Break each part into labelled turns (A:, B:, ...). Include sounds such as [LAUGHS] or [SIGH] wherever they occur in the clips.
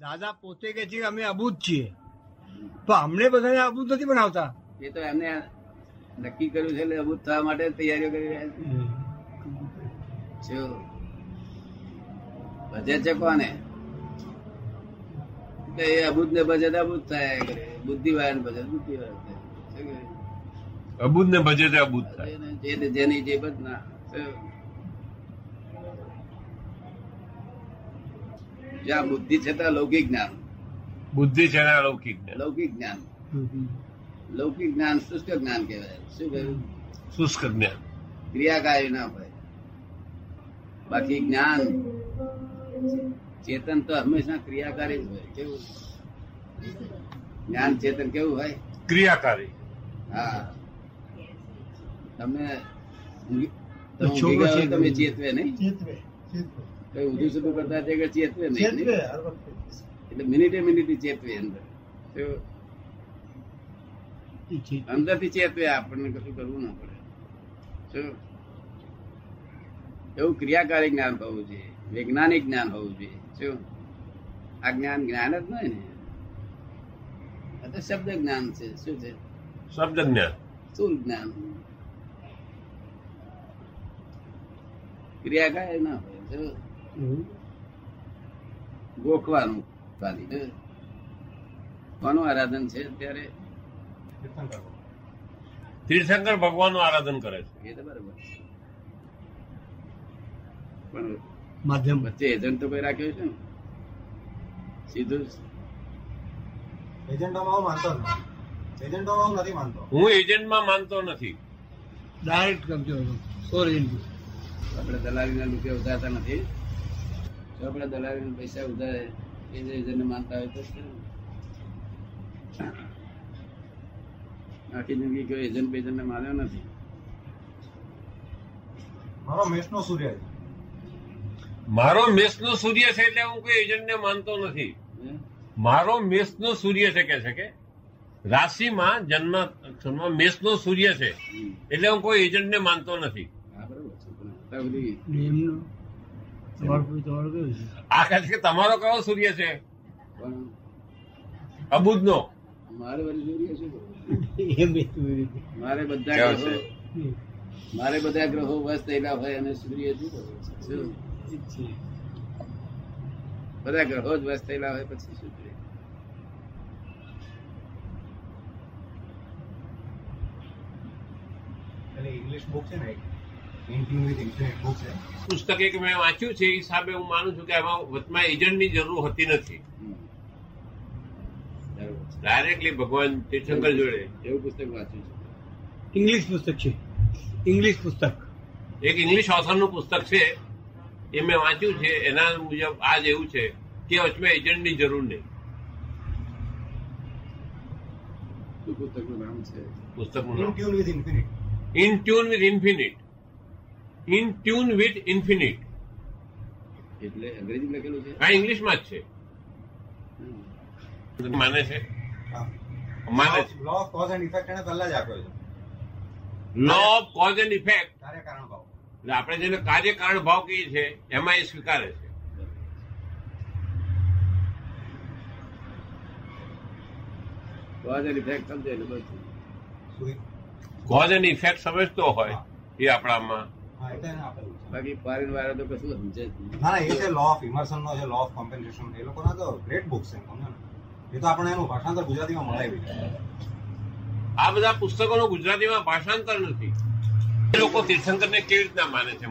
A: દાદા પોતે કે છે અમે અબૂત છીએ. પણ અમને બધાને અબૂત નથી બનાવતા.
B: એ તો એમને નક્કી કર્યું છે એટલે અબૂત થવા માટે તૈયારીઓ કરી રહ્યા છે. ભજે છે કોને? એ અબૂત ને ભજે તો અભૂત થાય કરે. બુદ્ધિવાળા ને ભજે. તો થાય
C: અબૂત ને ભજે તે અબુદ થાય.
B: જેની જે બધ શું? જ્યાં બુદ્ધિ છે ત્યાં લૌકિક જ્ઞાન.
C: બુદ્ધિ છે અલૌકિક
B: લૌકિક જ્ઞાન. લૌકિક જ્ઞાન શુષ્ક જ્ઞાન કહેવાય. શું કહ્યું?
C: શુષ્ક જ્ઞાન.
B: ક્રિયાકારી ના હોય. બાકી જ્ઞાન ચેતન તો હંમેશા ક્રિયાકારી જ હોય. કેવું? જ્ઞાન ચેતન કેવું હોય?
C: ક્રિયાકારી.
B: હા. તમે તમે ચેતવે નહીં?
D: ચેતવે ચેતવે.
B: ઊંધું સુધું કરતા તે કે ચેતવે નહીં એટલે મિનિટે મિનિટે ચેતવે અંદર. તો અંદરથી ચેતવે આપણને કશું કરવું ના પડે. એવું ક્રિયાકારી જ્ઞાન હોવું જોઈએ વૈજ્ઞાનિક જ્ઞાન હોવું જોઈએ. શું આ જ્ઞાન જ્ઞાન જ નહીં ને. આ તો શબ્દ જ્ઞાન છે શું છે?
C: શબ્દ જ્ઞાન.
B: સ્થૂલ જ્ઞાન. ક્રિયાકારી ના હોય? ગોખવાનું ખાલી કોનું આરાધન છે અત્યારે?
D: તીર્થંકર
C: ભગવાન ભગવાનનું આરાધન કરે છે.
B: એ તો બરોબર પણ
A: માધ્યમ.
B: વચ્ચે એજન્ટ તો કોઈ રાખ્યો છે ને? સીધું
D: એજન્ટોમાં હું માનતો નથી. એજન્ટોમાં હું નથી માનતો.
C: હું એજન્ટમાં માનતો નથી.
A: ડાયરેક્ટ કરજો. સોરી
B: આપણે દલાલીના લુકે ઉધારતા નથી. જો આપણે દલાલીના પૈસા ઉધારે એ જે માનતા હોય તો આખી જિંદગી કોઈ એજન્ટ ને માન્યો નથી.
D: મારો મેષનો સૂર્ય છે.
C: મારો મેષનો સૂર્ય છે એટલે હું કોઈ એજન્ટને માનતો નથી? મારો મેષનો સૂર્ય છે કે છે કે? રાશિમાં જન્મ અક્ષરમાં મેષનો સૂર્ય છે. એટલે હું કોઈ એજન્ટને માનતો નથી.
B: હા બરોબર છે પણ અત્યાર સુધી
A: નિયમનો તમારું તમારું કયું છે
C: આ કહે છે કે તમારો કયો સૂર્ય છે
B: અબુદ
C: નો
B: મારે
A: એવી રીતે. [LAUGHS]
B: મારે બધા ગ્રહો
C: છે?
B: મારે બધા ગ્રહો વસ થયેલા હોય અને સૂર્ય શું છે?
A: છે.
B: બધા ગ્રહો જ વસ થયેલા હોય પછી શું
D: ઇંગ્લિશ બુક છે ને
C: પુસ્તક એક મેં વાંચ્યું છે એ હિસાબે હું માનું છું કે એમાં વચમાં એજન્ટની જરૂર હોતી નથી. ડાયરેક્ટલી ભગવાન તીર્થંકર જોડે.
B: એવું પુસ્તક વાંચ્યું છે.
A: ઇંગ્લિશ પુસ્તક છે. ઇંગ્લિશ પુસ્તક.
C: એક ઇંગ્લિશ ઓથરનું પુસ્તક છે એ મેં વાંચ્યું છે એના મુજબ આ જ એવું છે કે વચમાં એજન્ટની જરૂર નહીં.
B: શું પુસ્તકનું નામ છે?
C: પુસ્તકનું નામ.
D: In tune with infinite
C: in tune with infinite in tune with infinite
B: એટલે અંગ્રેજી લખેલું છે?
C: આ ઇંગ્લિશમાં જ છે. માને છે? માને છે.
D: Law of cause and effect એને પહેલા જ આપ્યો છે.
C: Law of cause and effect
D: કાર્ય કારણ ભાવ
C: એટલે આપણે જેને કાર્ય કારણ ભાવ કહીએ છીએ એમાં એ સ્વીકારે છે.
B: કોઝ એન્ડ ઇફેક્ટ સમજે એટલે બસ.
C: કોઝ એન્ડ ઇફેક્ટ સમજતો હોય એ આપણામાં
B: બાકી ફોરેન વાળા તો કશું સમજે જ
D: ના ના એ છે લો ઓફ ઇમર્સન નો છે લો ઓફ કોમ્પેન્સેશન એ લોકોના તો ગ્રેટ બુક્સ છે એ તો આપણે એનું ભાષાંતર ગુજરાતીમાં મળાવી
C: આ બધા પુસ્તકોનું ગુજરાતીમાં ભાષાંતર નથી. એ લોકો તીર્થંકરને કેવી રીતના માને છે.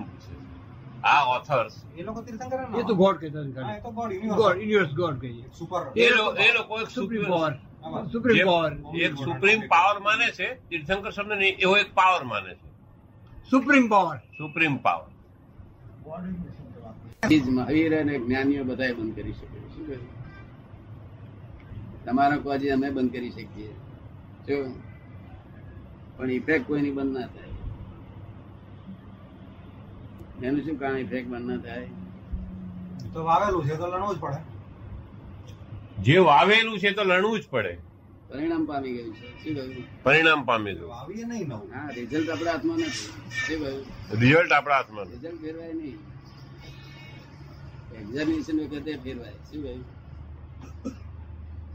C: આ ઓથર્સ
D: એ લોકો તીર્થંકર
A: એ તો ગોડ કહેતા
D: હા એ તો ગોડ
A: ગોડ
D: યુનિવર્સ
A: ગોડ કહીએ.
D: સુપર
C: એ લોકો એ લોકો એક
A: supreme
C: supreme
A: power supreme power
C: એક સુપ્રીમ પાવર માને છે તીર્થંકર શબ્દ નહીં એવો એક પાવર માને છે.
A: Supreme power
C: supreme power
B: Mahavir અને જ્ઞાનીઓ બધા બંધ કરી શકે શું કહ્યું તમારા કોજી અમે બંધ કરી શકીએ. જો. પણ ઇફેક્ટ કોઈની બંધ ના થાય. એનું શું કારણ ઇફેક્ટ બંધ ના થાય?
D: તો વાવેલું છે તો લણવું જ પડે.
C: જે વાવેલું છે તો લણવું જ પડે.
B: પરિણામ પામી ગયું છે. શું કહ્યું?
C: પરિણામ પામી ગયું.
D: વાવીએ નહીં નવું.
B: હા રિઝલ્ટ આપણા હાથમાં નથી. શું કહ્યું?
C: રિઝલ્ટ આપણા હાથમાં.
B: રિઝલ્ટ ફેરવાય નહીં. એક્ઝામિનેશન વખતે ફેરવાય. શું કહ્યું?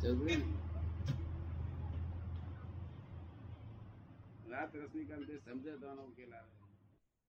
B: સમજ્યું રાત રશ્મિકાંત સમજે તો ઉકેલ આવે.